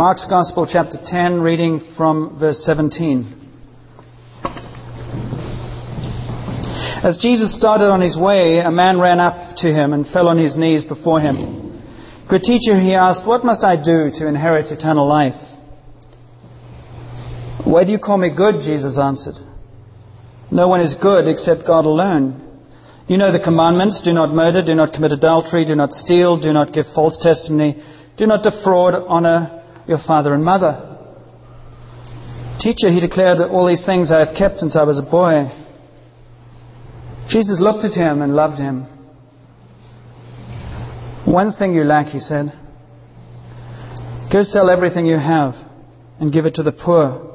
Mark's Gospel, chapter 10, reading from verse 17. As Jesus started on his way, a man ran up to him and fell on his knees before him. Good teacher, he asked, What must I do to inherit eternal life? Why do you call me good? Jesus answered. No one is good except God alone. You know the commandments do not murder, do not commit adultery, do not steal, do not give false testimony, do not defraud, honor your father and mother. Teacher, he declared, all these things I have kept since I was a boy. Jesus looked at him and loved him. One thing you lack, he said. Go sell everything you have and give it to the poor,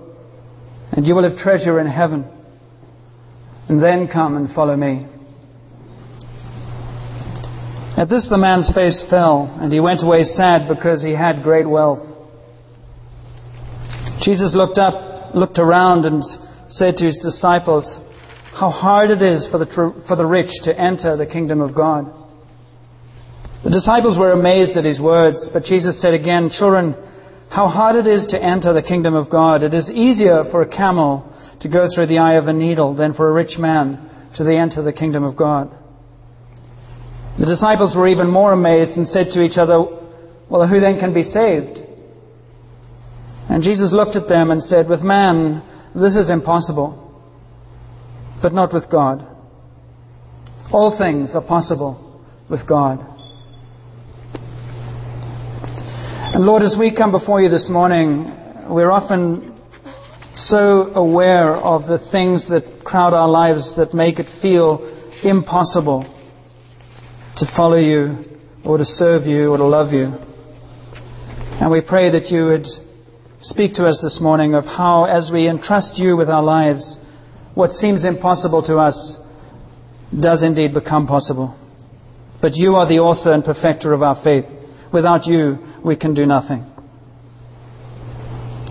and you will have treasure in heaven. And then come and follow me. At this, the man's face fell, and he went away sad because he had great wealth. Jesus looked up, looked around, and said to his disciples, How hard it is for the, for the rich to enter the kingdom of God. The disciples were amazed at his words, but Jesus said again, Children, how hard it is to enter the kingdom of God. It is easier for a camel to go through the eye of a needle than for a rich man to enter the kingdom of God. The disciples were even more amazed and said to each other, Well, who then can be saved? And Jesus looked at them and said, With man, this is impossible, but not with God. All things are possible with God. And Lord, as we come before you this morning, we're often so aware of the things that crowd our lives that make it feel impossible to follow you or to serve you or to love you. And we pray that you would speak to us this morning of how, as we entrust you with our lives, what seems impossible to us does indeed become possible. But you are the author and perfecter of our faith. Without you, we can do nothing.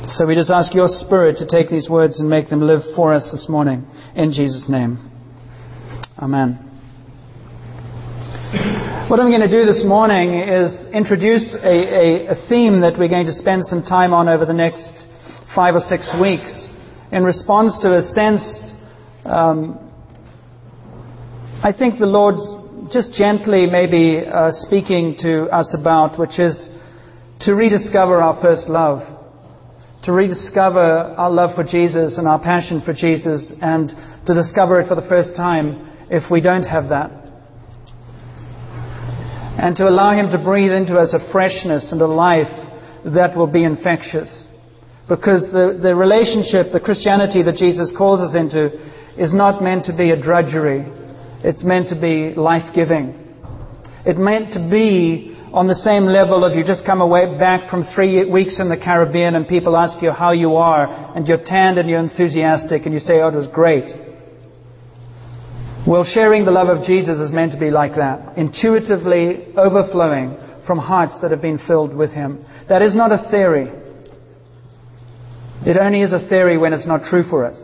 So we just ask your Spirit to take these words and make them live for us this morning. In Jesus' name. Amen. What I'm going to do this morning is introduce a, a, a, theme that we're going to spend some time on over the next five or six weeks in response to a sense um, I think the Lord's just gently maybe uh, speaking to us about, which is to rediscover our first love, to rediscover our love for Jesus and our passion for Jesus, and to discover it for the first time if we don't have that and to allow Him to breathe into us a freshness and a life that will be infectious. Because the, the relationship, the Christianity that Jesus calls us into, is not meant to be a drudgery. It's meant to be life giving. It's meant to be on the same level of you just come away back from three weeks in the Caribbean and people ask you how you are and you're tanned and you're enthusiastic and you say, oh, it was great. Well, sharing the love of Jesus is meant to be like that, intuitively overflowing from hearts that have been filled with Him. That is not a theory. It only is a theory when it's not true for us.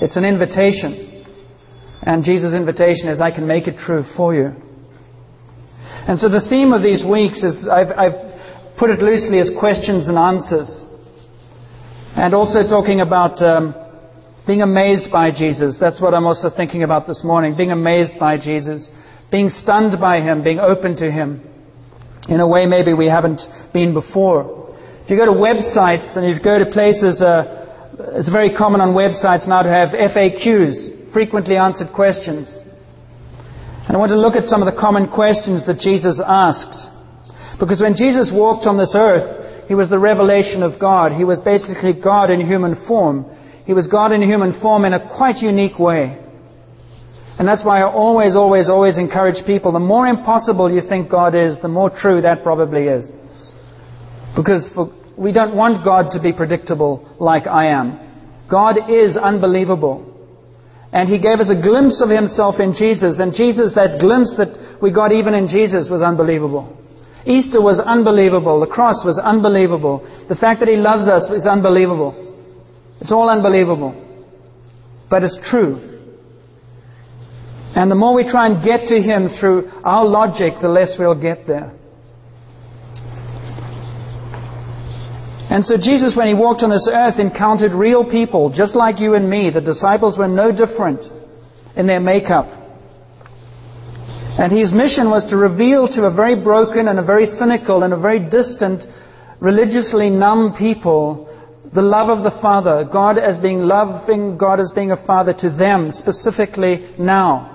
It's an invitation. And Jesus' invitation is, I can make it true for you. And so the theme of these weeks is, I've, I've put it loosely as questions and answers. And also talking about um, being amazed by Jesus. That's what I'm also thinking about this morning. Being amazed by Jesus. Being stunned by Him. Being open to Him. In a way maybe we haven't been before. If you go to websites and you go to places, uh, it's very common on websites now to have FAQs, frequently answered questions. And I want to look at some of the common questions that Jesus asked. Because when Jesus walked on this earth, He was the revelation of God. He was basically God in human form. He was God in human form in a quite unique way. And that's why I always, always, always encourage people the more impossible you think God is, the more true that probably is. Because for, we don't want God to be predictable like I am. God is unbelievable. And He gave us a glimpse of Himself in Jesus. And Jesus, that glimpse that we got even in Jesus was unbelievable. Easter was unbelievable. The cross was unbelievable. The fact that He loves us is unbelievable. It's all unbelievable. But it's true. And the more we try and get to Him through our logic, the less we'll get there. And so Jesus, when he walked on this earth, encountered real people, just like you and me. The disciples were no different in their makeup. And his mission was to reveal to a very broken and a very cynical and a very distant, religiously numb people the love of the Father, God as being loving, God as being a Father to them, specifically now.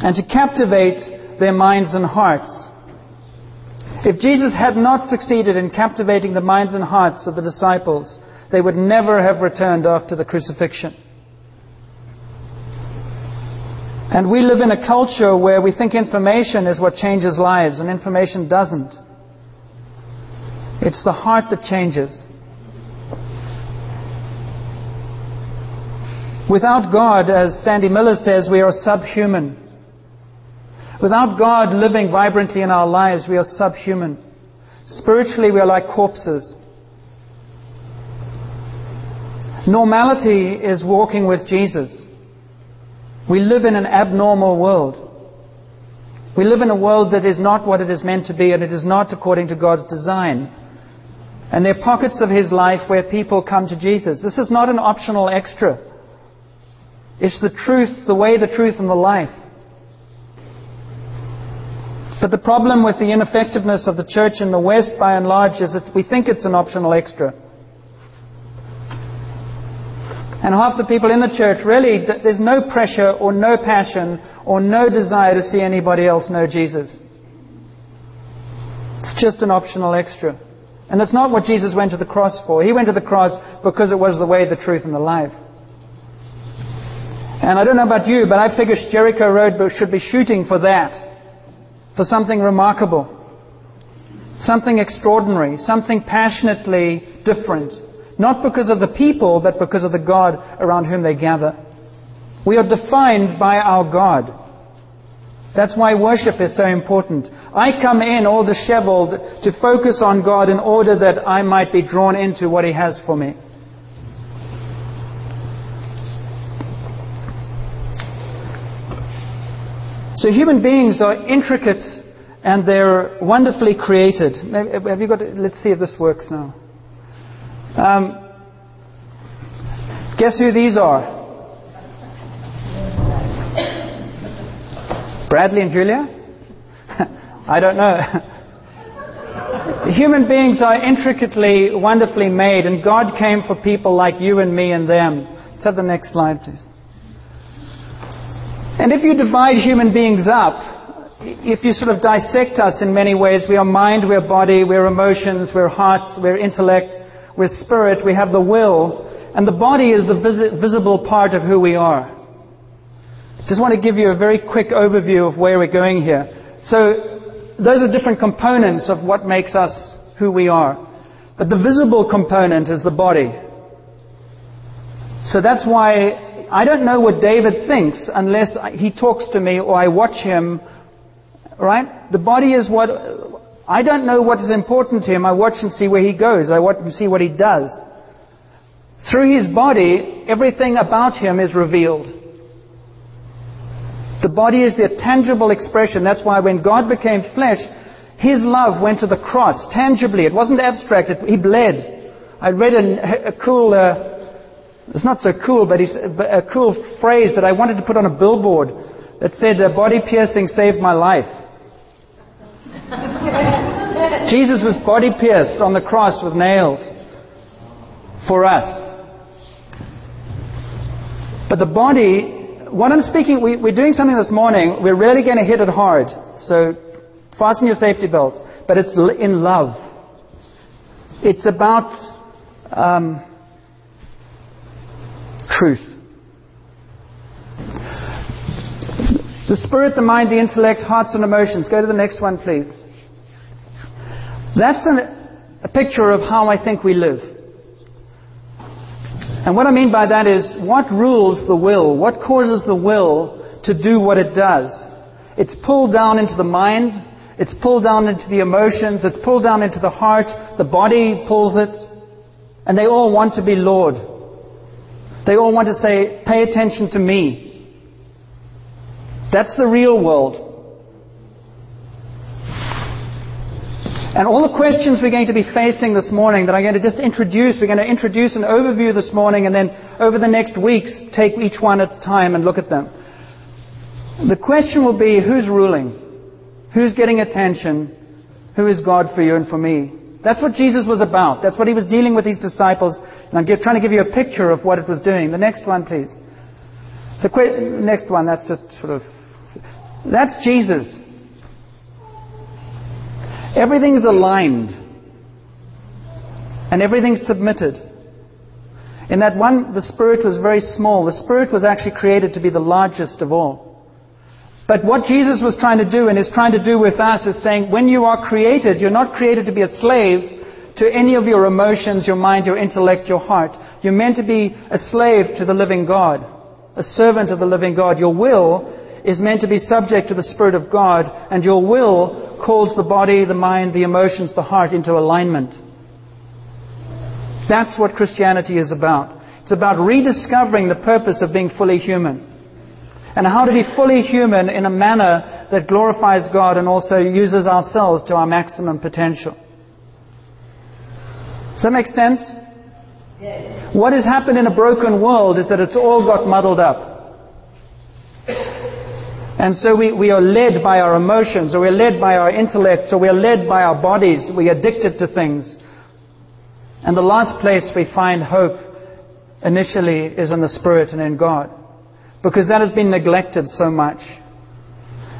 And to captivate their minds and hearts. If Jesus had not succeeded in captivating the minds and hearts of the disciples, they would never have returned after the crucifixion. And we live in a culture where we think information is what changes lives, and information doesn't. It's the heart that changes. Without God, as Sandy Miller says, we are subhuman. Without God living vibrantly in our lives, we are subhuman. Spiritually, we are like corpses. Normality is walking with Jesus. We live in an abnormal world. We live in a world that is not what it is meant to be, and it is not according to God's design. And there are pockets of His life where people come to Jesus. This is not an optional extra. It's the truth, the way, the truth, and the life. But the problem with the ineffectiveness of the church in the West, by and large, is that we think it's an optional extra. And half the people in the church really, there's no pressure or no passion or no desire to see anybody else know Jesus. It's just an optional extra. And that's not what Jesus went to the cross for. He went to the cross because it was the way, the truth, and the life. And I don't know about you, but I figure Jericho Road should be shooting for that for something remarkable, something extraordinary, something passionately different. Not because of the people, but because of the God around whom they gather. We are defined by our God. That's why worship is so important. I come in all disheveled to focus on God in order that I might be drawn into what He has for me. So human beings are intricate and they're wonderfully created. Have you got? Let's see if this works now. Um, guess who these are? Bradley and Julia? I don't know. Human beings are intricately, wonderfully made, and God came for people like you and me and them. Have the next slide, please. And if you divide human beings up, if you sort of dissect us in many ways, we are mind, we're body, we're emotions, we're hearts, we're intellect, we're spirit, we have the will, and the body is the vis- visible part of who we are. I just want to give you a very quick overview of where we're going here. So, those are different components of what makes us who we are. But the visible component is the body. So that's why I don't know what David thinks unless he talks to me or I watch him. Right? The body is what. I don't know what is important to him. I watch and see where he goes. I watch and see what he does. Through his body, everything about him is revealed. The body is the tangible expression. That's why when God became flesh, his love went to the cross tangibly. It wasn't abstract. It, he bled. I read a, a cool uh, it's not so cool, but it's a cool phrase that I wanted to put on a billboard that said, body piercing saved my life. Jesus was body pierced on the cross with nails for us. But the body, what I'm speaking, we, are doing something this morning, we're really going to hit it hard. So fasten your safety belts. But it's in love. It's about um, truth. The spirit, the mind, the intellect, hearts, and emotions. Go to the next one, please. That's an, a picture of how I think we live. And what I mean by that is what rules the will? What causes the will to do what it does? It's pulled down into the mind. It's pulled down into the emotions. It's pulled down into the heart. The body pulls it. And they all want to be Lord. They all want to say, pay attention to me. That's the real world. And all the questions we're going to be facing this morning that I'm going to just introduce, we're going to introduce an overview this morning and then over the next weeks take each one at a time and look at them. The question will be who's ruling? Who's getting attention? Who is God for you and for me? That's what Jesus was about. That's what he was dealing with his disciples. And I'm trying to give you a picture of what it was doing. The next one, please. The next one, that's just sort of. That's Jesus. Everything's aligned. And everything's submitted. In that one, the Spirit was very small. The Spirit was actually created to be the largest of all. But what Jesus was trying to do and is trying to do with us is saying, when you are created, you're not created to be a slave to any of your emotions, your mind, your intellect, your heart. You're meant to be a slave to the living God, a servant of the living God. Your will is meant to be subject to the Spirit of God, and your will calls the body, the mind, the emotions, the heart into alignment. That's what Christianity is about. It's about rediscovering the purpose of being fully human and how to be fully human in a manner that glorifies God and also uses ourselves to our maximum potential. Does that make sense? Yes. What has happened in a broken world is that it's all got muddled up. And so we, we are led by our emotions, or we're led by our intellect, or we're led by our bodies. We're addicted to things. And the last place we find hope initially is in the Spirit and in God because that has been neglected so much.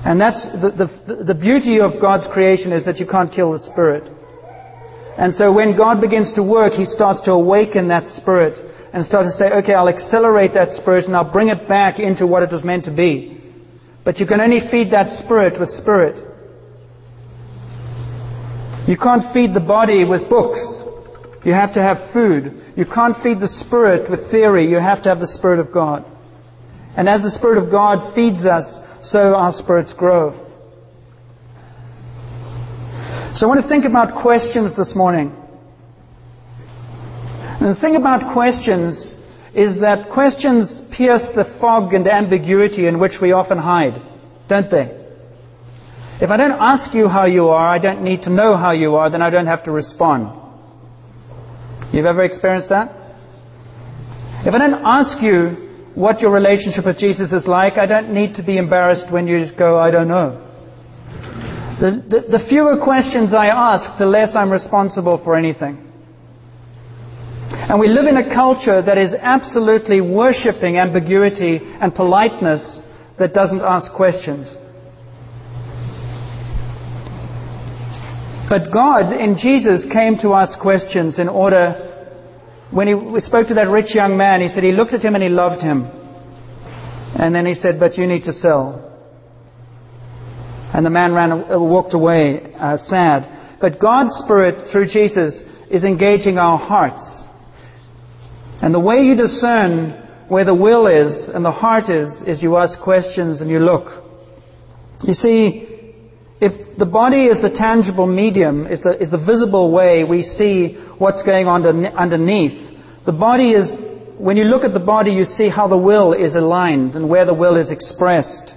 And that's the, the, the beauty of God's creation is that you can't kill the spirit. And so when God begins to work, He starts to awaken that spirit and start to say, okay, I'll accelerate that spirit and I'll bring it back into what it was meant to be. But you can only feed that spirit with spirit. You can't feed the body with books. You have to have food. You can't feed the spirit with theory. You have to have the spirit of God. And as the Spirit of God feeds us, so our spirits grow. So I want to think about questions this morning. And the thing about questions is that questions pierce the fog and ambiguity in which we often hide, don't they? If I don't ask you how you are, I don't need to know how you are, then I don't have to respond. You've ever experienced that? If I don't ask you what your relationship with Jesus is like, I don't need to be embarrassed when you go, I don't know. The, the, the fewer questions I ask, the less I'm responsible for anything. And we live in a culture that is absolutely worshipping ambiguity and politeness that doesn't ask questions. But God in Jesus came to ask questions in order when he spoke to that rich young man, he said he looked at him and he loved him. And then he said, But you need to sell. And the man ran, uh, walked away uh, sad. But God's Spirit, through Jesus, is engaging our hearts. And the way you discern where the will is and the heart is, is you ask questions and you look. You see, if the body is the tangible medium, is the, is the visible way we see what's going on underneath, the body is, when you look at the body, you see how the will is aligned and where the will is expressed.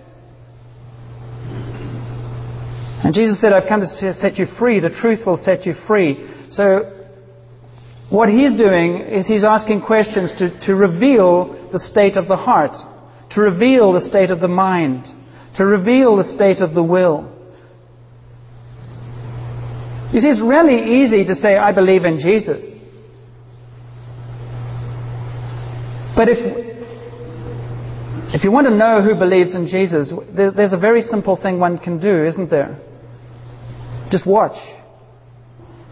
And Jesus said, I've come to set you free. The truth will set you free. So, what he's doing is he's asking questions to, to reveal the state of the heart, to reveal the state of the mind, to reveal the state of the will. You see, it's really easy to say, I believe in Jesus. But if, if you want to know who believes in Jesus, there's a very simple thing one can do, isn't there? Just watch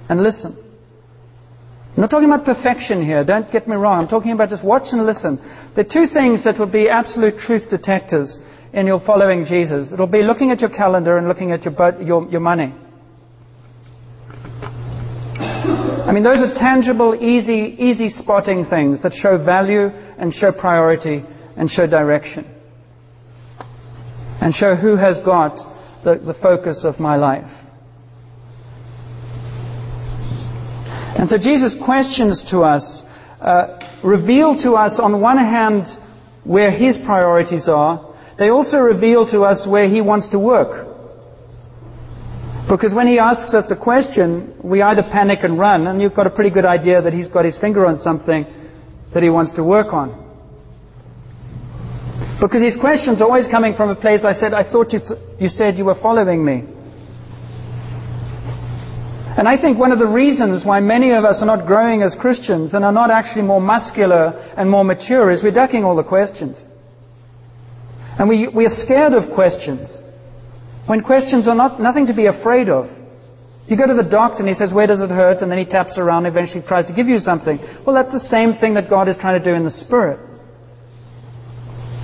and listen. I'm not talking about perfection here, don't get me wrong. I'm talking about just watch and listen. There are two things that will be absolute truth detectors in your following Jesus. It'll be looking at your calendar and looking at your, your, your money. I mean, those are tangible, easy, easy spotting things that show value and show priority and show direction. And show who has got the, the focus of my life. And so Jesus' questions to us uh, reveal to us, on one hand, where his priorities are. They also reveal to us where he wants to work. Because when he asks us a question, we either panic and run, and you've got a pretty good idea that he's got his finger on something that he wants to work on. Because his questions are always coming from a place I said, I thought you, th- you said you were following me. And I think one of the reasons why many of us are not growing as Christians and are not actually more muscular and more mature is we're ducking all the questions. And we, we are scared of questions. When questions are not, nothing to be afraid of. You go to the doctor and he says, Where does it hurt? And then he taps around and eventually tries to give you something. Well, that's the same thing that God is trying to do in the Spirit.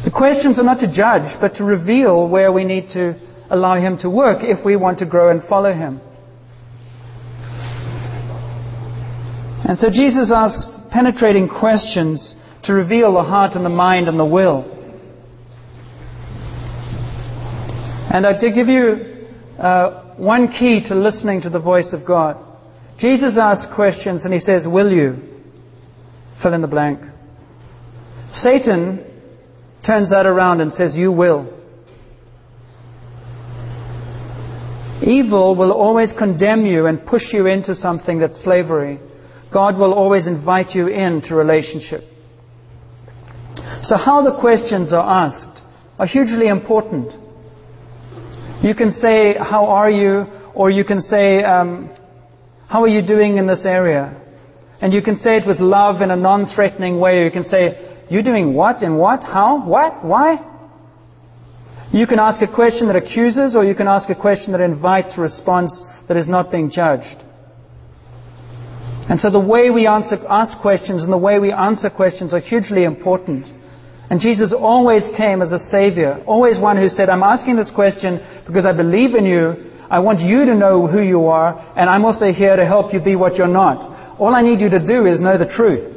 The questions are not to judge, but to reveal where we need to allow Him to work if we want to grow and follow Him. And so Jesus asks penetrating questions to reveal the heart and the mind and the will. And I to give you uh, one key to listening to the voice of God. Jesus asks questions and he says, Will you? Fill in the blank. Satan turns that around and says, You will. Evil will always condemn you and push you into something that's slavery. God will always invite you into relationship. So, how the questions are asked are hugely important. You can say, How are you? Or you can say, um, How are you doing in this area? And you can say it with love in a non threatening way. You can say, "You're doing what? In what? How? What? Why? You can ask a question that accuses, or you can ask a question that invites a response that is not being judged. And so the way we answer, ask questions and the way we answer questions are hugely important. And Jesus always came as a savior, always one who said, I'm asking this question because I believe in you. I want you to know who you are, and I'm also here to help you be what you're not. All I need you to do is know the truth.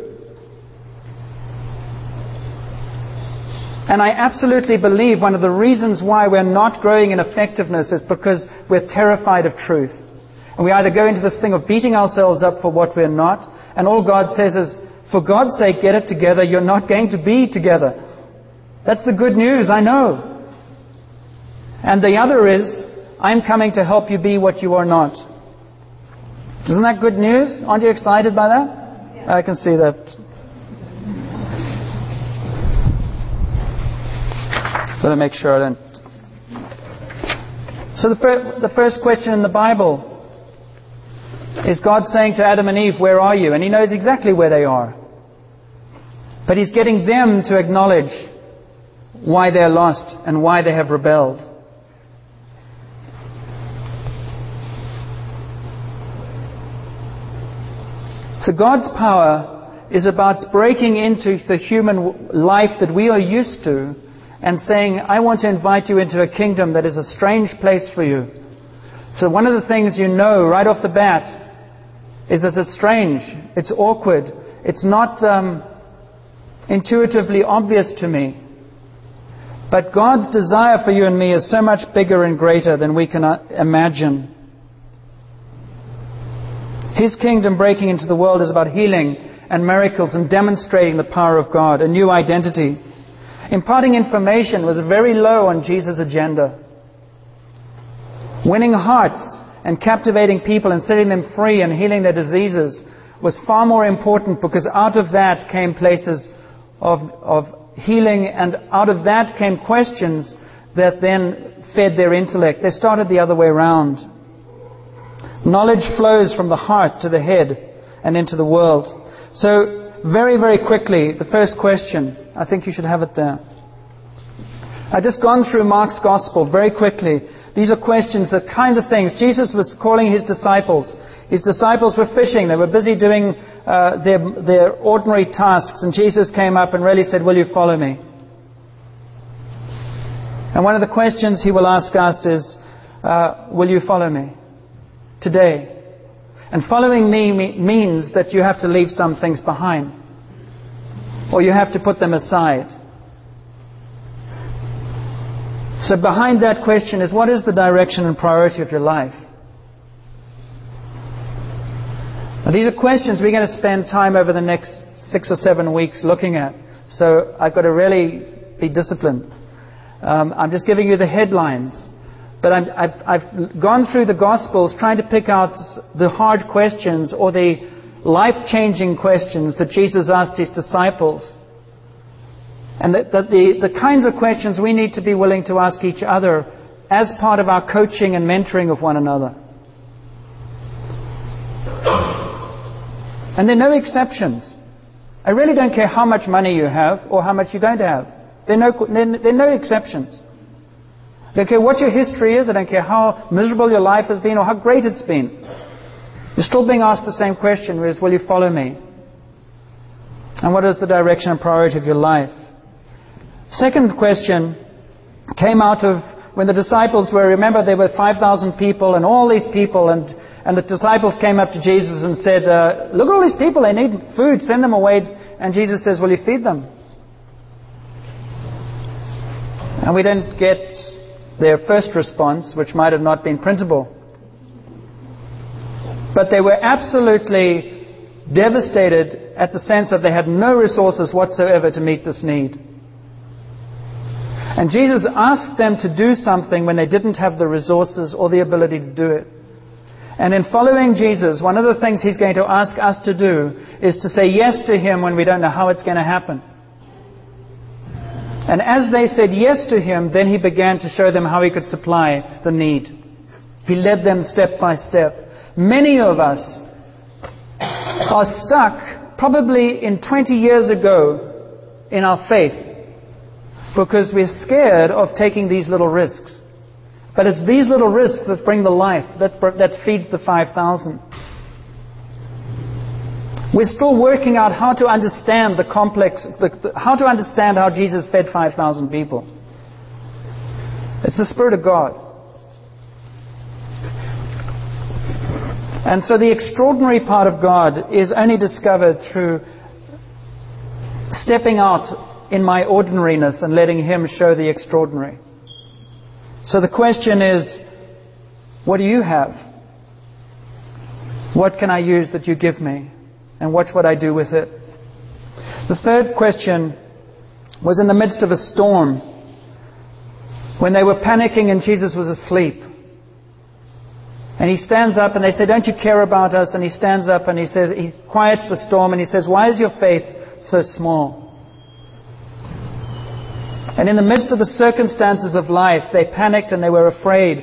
And I absolutely believe one of the reasons why we're not growing in effectiveness is because we're terrified of truth. And we either go into this thing of beating ourselves up for what we're not, and all God says is, for God's sake, get it together. You're not going to be together. That's the good news, I know. And the other is, I'm coming to help you be what you are not. Isn't that good news? Aren't you excited by that? I can see that. Better make sure I don't. So the, fir- the first question in the Bible is God saying to Adam and Eve, Where are you? And He knows exactly where they are. But He's getting them to acknowledge why they're lost and why they have rebelled. So God's power is about breaking into the human life that we are used to and saying, I want to invite you into a kingdom that is a strange place for you. So one of the things you know right off the bat is that it's strange, it's awkward, it's not um, intuitively obvious to me. But God's desire for you and me is so much bigger and greater than we can uh, imagine. His kingdom breaking into the world is about healing and miracles and demonstrating the power of God, a new identity. Imparting information was very low on Jesus' agenda. Winning hearts and captivating people and setting them free and healing their diseases was far more important because out of that came places of, of healing and out of that came questions that then fed their intellect. They started the other way around. Knowledge flows from the heart to the head and into the world. So, very, very quickly, the first question. I think you should have it there. I've just gone through Mark's Gospel very quickly. These are questions, the kinds of things. Jesus was calling his disciples. His disciples were fishing. They were busy doing uh, their, their ordinary tasks. And Jesus came up and really said, Will you follow me? And one of the questions he will ask us is, uh, Will you follow me? Today. And following me means that you have to leave some things behind. Or you have to put them aside. So behind that question is what is the direction and priority of your life? Now these are questions we're going to spend time over the next six or seven weeks looking at. So I've got to really be disciplined. Um, I'm just giving you the headlines. But i have I've gone through the Gospels trying to pick out the hard questions or the life changing questions that Jesus asked his disciples. And that, that the, the kinds of questions we need to be willing to ask each other as part of our coaching and mentoring of one another. And there are no exceptions. I really don't care how much money you have or how much you don't have. There are no, there are no exceptions. I don't care what your history is. I don't care how miserable your life has been or how great it's been. You're still being asked the same question, which is, will you follow me? And what is the direction and priority of your life? Second question came out of when the disciples were, remember there were 5,000 people and all these people and, and the disciples came up to Jesus and said, uh, look at all these people, they need food, send them away. And Jesus says, will you feed them? And we didn't get their first response, which might have not been printable. But they were absolutely devastated at the sense that they had no resources whatsoever to meet this need. And Jesus asked them to do something when they didn't have the resources or the ability to do it. And in following Jesus, one of the things he's going to ask us to do is to say yes to him when we don't know how it's going to happen. And as they said yes to him, then he began to show them how he could supply the need. He led them step by step. Many of us are stuck probably in 20 years ago in our faith because we're scared of taking these little risks. But it's these little risks that bring the life, that, that feeds the 5,000. We're still working out how to understand the complex, the, the, how to understand how Jesus fed 5,000 people. It's the Spirit of God. And so the extraordinary part of God is only discovered through stepping out in my ordinariness and letting Him show the extraordinary. So the question is, what do you have? What can I use that you give me? And what would I do with it? The third question was in the midst of a storm when they were panicking and Jesus was asleep. And he stands up and they say, Don't you care about us? And he stands up and he says, He quiets the storm and he says, Why is your faith so small? And in the midst of the circumstances of life, they panicked and they were afraid.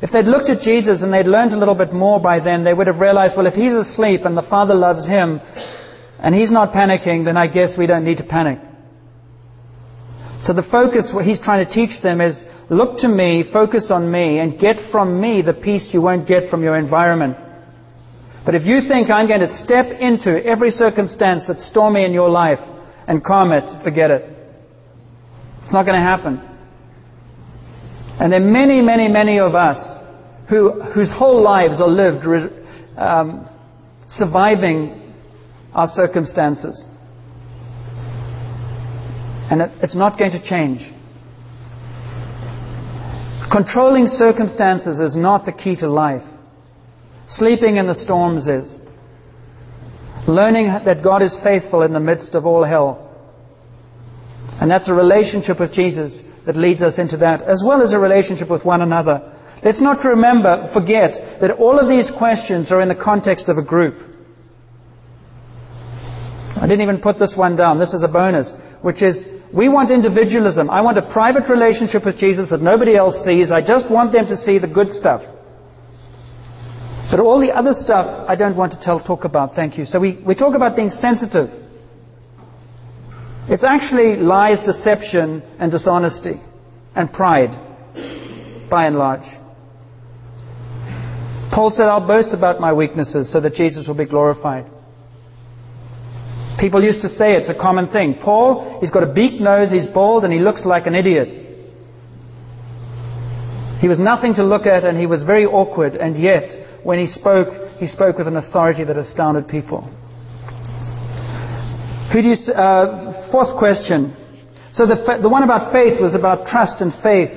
If they'd looked at Jesus and they'd learned a little bit more by then, they would have realized, well, if he's asleep and the Father loves him and he's not panicking, then I guess we don't need to panic. So the focus, what he's trying to teach them is look to me, focus on me, and get from me the peace you won't get from your environment. But if you think I'm going to step into every circumstance that's stormy in your life and calm it, forget it. It's not going to happen. And there are many, many, many of us who, whose whole lives are lived um, surviving our circumstances. And it, it's not going to change. Controlling circumstances is not the key to life. Sleeping in the storms is. Learning that God is faithful in the midst of all hell and that's a relationship with Jesus that leads us into that, as well as a relationship with one another. Let's not remember, forget, that all of these questions are in the context of a group. I didn't even put this one down. This is a bonus, which is we want individualism. I want a private relationship with Jesus that nobody else sees. I just want them to see the good stuff. But all the other stuff, I don't want to tell, talk about. Thank you. So we, we talk about being sensitive. It's actually lies, deception, and dishonesty, and pride, by and large. Paul said, I'll boast about my weaknesses so that Jesus will be glorified. People used to say it's a common thing. Paul, he's got a beak nose, he's bald, and he looks like an idiot. He was nothing to look at, and he was very awkward, and yet, when he spoke, he spoke with an authority that astounded people. Who do you, uh, fourth question. So the, the one about faith was about trust and faith.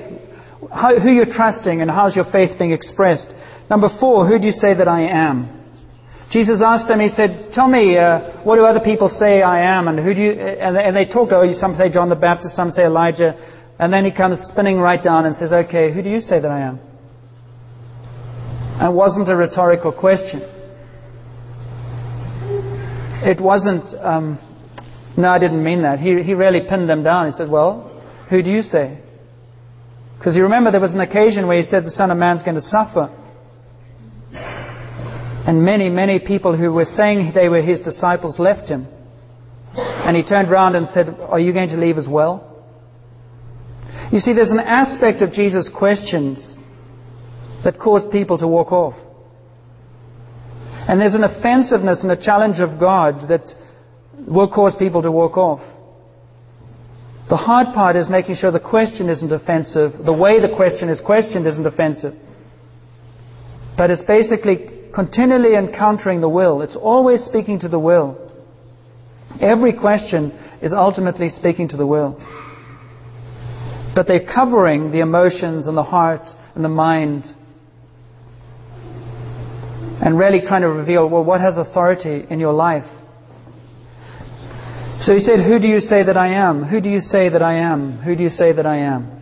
How, who you're trusting and how's your faith being expressed. Number four, who do you say that I am? Jesus asked them, he said, tell me, uh, what do other people say I am? And who do you, and, and they talk, oh, some say John the Baptist, some say Elijah. And then he comes spinning right down and says, okay, who do you say that I am? and wasn't a rhetorical question. It wasn't, um, no, I didn't mean that. He, he really pinned them down. He said, Well, who do you say? Because you remember there was an occasion where he said the Son of Man's going to suffer. And many, many people who were saying they were his disciples left him. And he turned around and said, Are you going to leave as well? You see, there's an aspect of Jesus' questions that caused people to walk off. And there's an offensiveness and a challenge of God that will cause people to walk off. The hard part is making sure the question isn't offensive. The way the question is questioned isn't offensive. But it's basically continually encountering the will. It's always speaking to the will. Every question is ultimately speaking to the will. But they're covering the emotions and the heart and the mind and really trying to reveal, well, what has authority in your life? So he said, Who do you say that I am? Who do you say that I am? Who do you say that I am?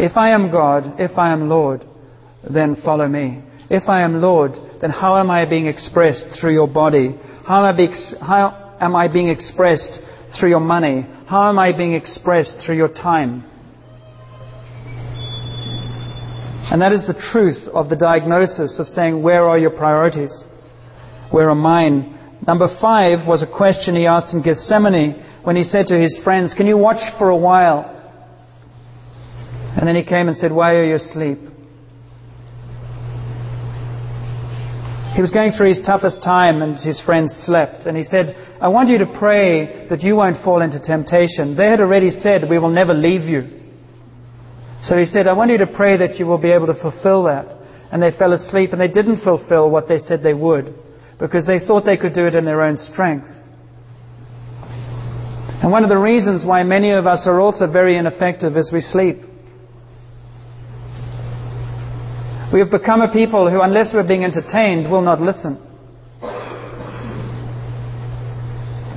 If I am God, if I am Lord, then follow me. If I am Lord, then how am I being expressed through your body? How am I, being, how am I being expressed through your money? How am I being expressed through your time? And that is the truth of the diagnosis of saying, where are your priorities? Where are mine? Number five was a question he asked in Gethsemane when he said to his friends, Can you watch for a while? And then he came and said, Why are you asleep? He was going through his toughest time and his friends slept. And he said, I want you to pray that you won't fall into temptation. They had already said, We will never leave you. So he said, I want you to pray that you will be able to fulfill that. And they fell asleep and they didn't fulfill what they said they would because they thought they could do it in their own strength. And one of the reasons why many of us are also very ineffective is we sleep. We have become a people who, unless we're being entertained, will not listen.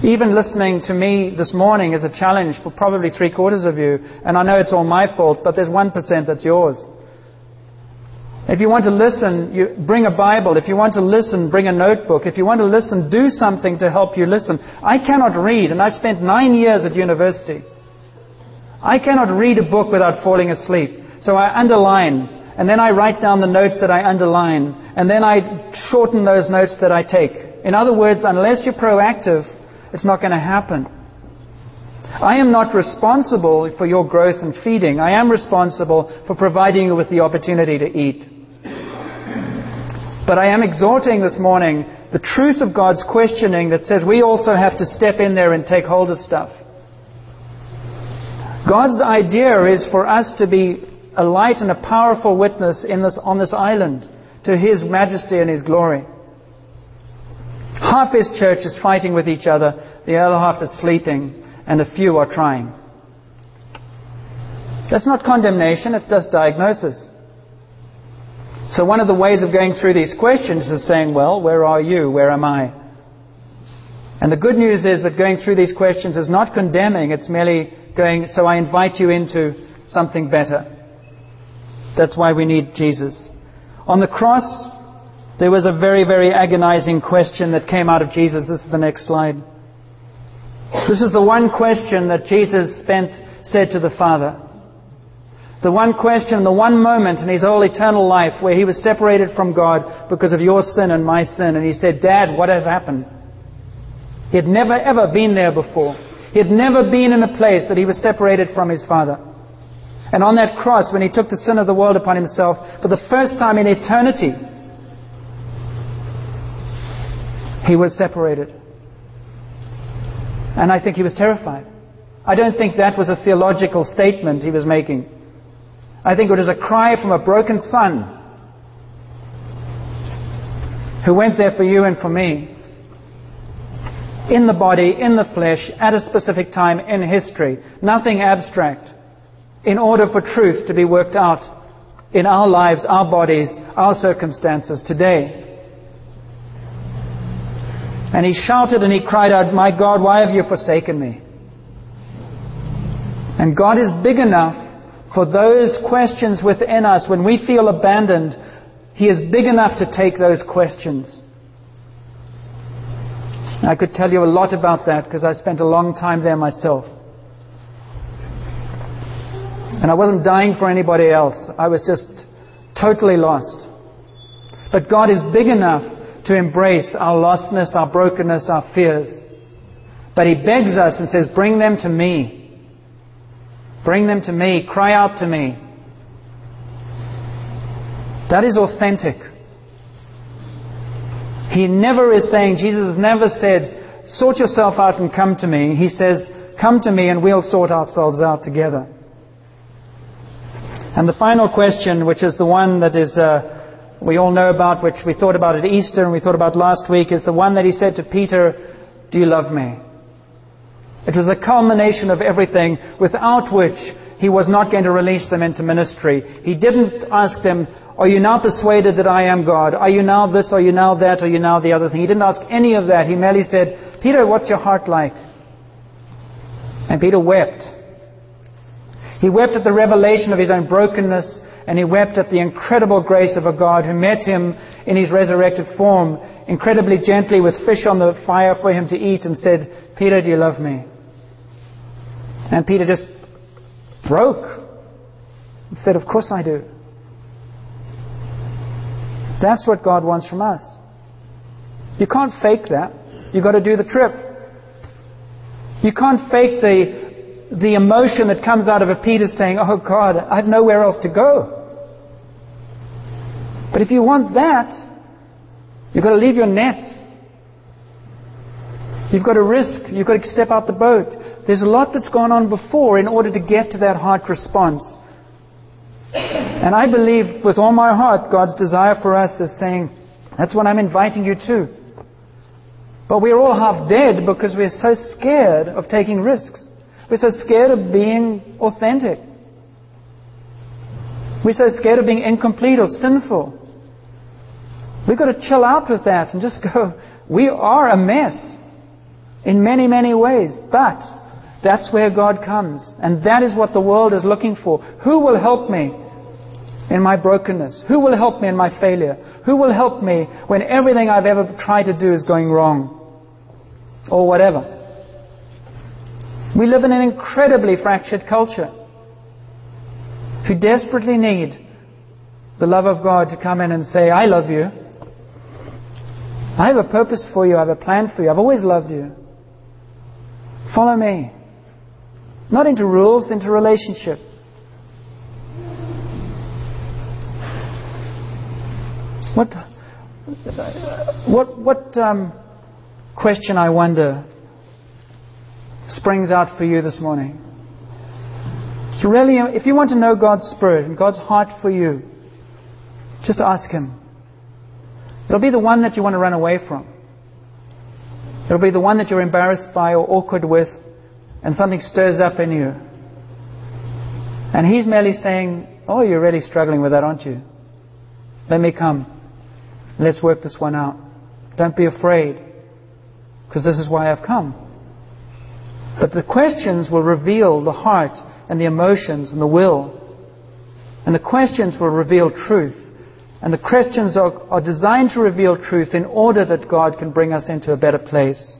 Even listening to me this morning is a challenge for probably three quarters of you, and I know it's all my fault, but there's 1% that's yours. If you want to listen, you bring a Bible. If you want to listen, bring a notebook. If you want to listen, do something to help you listen. I cannot read, and I've spent nine years at university. I cannot read a book without falling asleep. So I underline and then I write down the notes that I underline, and then I shorten those notes that I take. In other words, unless you're proactive, it's not going to happen. I am not responsible for your growth and feeding. I am responsible for providing you with the opportunity to eat. But I am exhorting this morning the truth of God's questioning that says we also have to step in there and take hold of stuff. God's idea is for us to be a light and a powerful witness this, on this island to His majesty and His glory. Half His church is fighting with each other, the other half is sleeping, and a few are trying. That's not condemnation, it's just diagnosis. So one of the ways of going through these questions is saying, well, where are you? Where am I? And the good news is that going through these questions is not condemning, it's merely going, so I invite you into something better. That's why we need Jesus. On the cross, there was a very, very agonizing question that came out of Jesus. This is the next slide. This is the one question that Jesus spent, said to the Father. The one question, the one moment in his whole eternal life where he was separated from God because of your sin and my sin. And he said, Dad, what has happened? He had never ever been there before. He had never been in a place that he was separated from his Father. And on that cross, when he took the sin of the world upon himself, for the first time in eternity, he was separated. And I think he was terrified. I don't think that was a theological statement he was making. I think it was a cry from a broken son who went there for you and for me. In the body, in the flesh, at a specific time in history. Nothing abstract in order for truth to be worked out in our lives, our bodies, our circumstances today. And he shouted and he cried out, My God, why have you forsaken me? And God is big enough for those questions within us, when we feel abandoned, He is big enough to take those questions. I could tell you a lot about that because I spent a long time there myself. And I wasn't dying for anybody else. I was just totally lost. But God is big enough to embrace our lostness, our brokenness, our fears. But He begs us and says, Bring them to me. Bring them to me. Cry out to me. That is authentic. He never is saying, Jesus has never said, sort yourself out and come to me. He says, come to me and we'll sort ourselves out together. And the final question, which is the one that is, uh, we all know about, which we thought about at Easter and we thought about last week, is the one that he said to Peter, Do you love me? It was a culmination of everything without which he was not going to release them into ministry. He didn't ask them, Are you now persuaded that I am God? Are you now this? Are you now that? Are you now the other thing? He didn't ask any of that. He merely said, Peter, what's your heart like? And Peter wept. He wept at the revelation of his own brokenness, and he wept at the incredible grace of a God who met him in his resurrected form, incredibly gently with fish on the fire for him to eat, and said, Peter, do you love me? And Peter just broke. He said, Of course I do. That's what God wants from us. You can't fake that. You've got to do the trip. You can't fake the, the emotion that comes out of a Peter saying, Oh God, I've nowhere else to go. But if you want that, you've got to leave your net. You've got to risk. You've got to step out the boat. There's a lot that's gone on before in order to get to that heart response. And I believe with all my heart, God's desire for us is saying, that's what I'm inviting you to. But we're all half dead because we're so scared of taking risks. We're so scared of being authentic. We're so scared of being incomplete or sinful. We've got to chill out with that and just go, we are a mess in many, many ways. But that's where God comes. And that is what the world is looking for. Who will help me in my brokenness? Who will help me in my failure? Who will help me when everything I've ever tried to do is going wrong? Or whatever. We live in an incredibly fractured culture. who desperately need the love of God to come in and say, I love you. I have a purpose for you. I have a plan for you. I've always loved you. Follow me. Not into rules, into relationship. What, what, what um, question, I wonder, springs out for you this morning? So really, if you want to know God's Spirit and God's heart for you, just ask Him. It'll be the one that you want to run away from. It'll be the one that you're embarrassed by or awkward with, and something stirs up in you. And He's merely saying, Oh, you're really struggling with that, aren't you? Let me come. Let's work this one out. Don't be afraid, because this is why I've come. But the questions will reveal the heart and the emotions and the will. And the questions will reveal truth. And the questions are, are designed to reveal truth in order that God can bring us into a better place.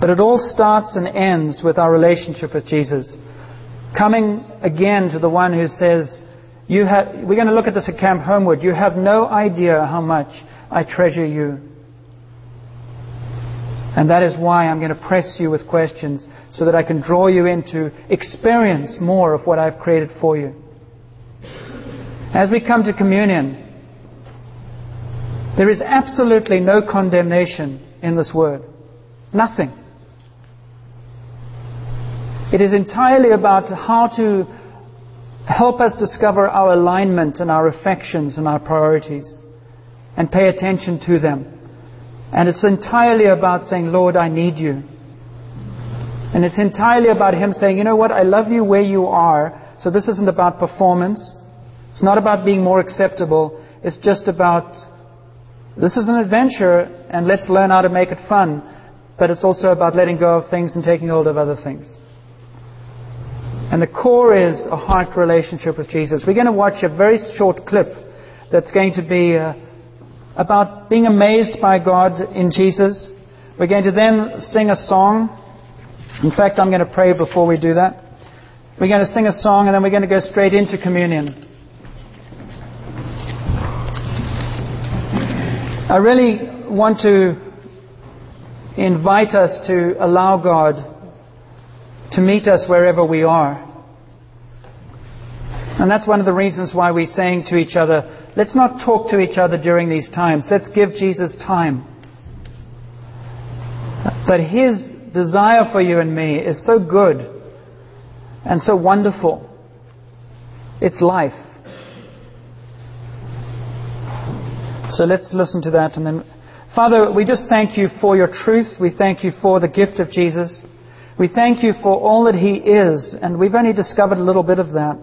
But it all starts and ends with our relationship with Jesus. Coming again to the one who says, you have, we're going to look at this at Camp Homewood. You have no idea how much I treasure you. And that is why I'm going to press you with questions so that I can draw you into experience more of what I've created for you. As we come to communion, there is absolutely no condemnation in this word. Nothing. It is entirely about how to help us discover our alignment and our affections and our priorities and pay attention to them. And it's entirely about saying, Lord, I need you. And it's entirely about Him saying, you know what, I love you where you are. So this isn't about performance. It's not about being more acceptable. It's just about, this is an adventure and let's learn how to make it fun. But it's also about letting go of things and taking hold of other things. And the core is a heart relationship with Jesus. We're going to watch a very short clip that's going to be uh, about being amazed by God in Jesus. We're going to then sing a song. In fact, I'm going to pray before we do that. We're going to sing a song and then we're going to go straight into communion. I really want to invite us to allow God to meet us wherever we are. And that's one of the reasons why we're saying to each other, let's not talk to each other during these times. Let's give Jesus time. But His desire for you and me is so good and so wonderful. It's life. So let's listen to that and then. Father, we just thank you for your truth. We thank you for the gift of Jesus. We thank you for all that He is, and we've only discovered a little bit of that.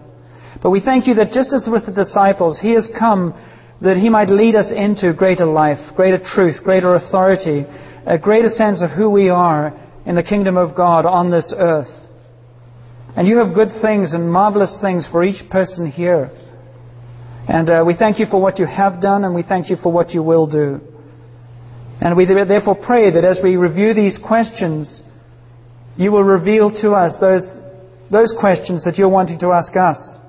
But we thank you that just as with the disciples, He has come that He might lead us into greater life, greater truth, greater authority, a greater sense of who we are in the kingdom of God on this earth. And you have good things and marvelous things for each person here. And uh, we thank you for what you have done, and we thank you for what you will do. And we therefore pray that as we review these questions, you will reveal to us those, those questions that you're wanting to ask us.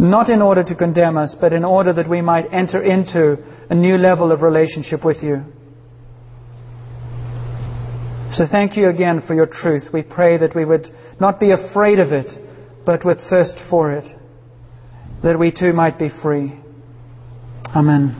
Not in order to condemn us, but in order that we might enter into a new level of relationship with you. So thank you again for your truth. We pray that we would not be afraid of it, but with thirst for it, that we too might be free. Amen.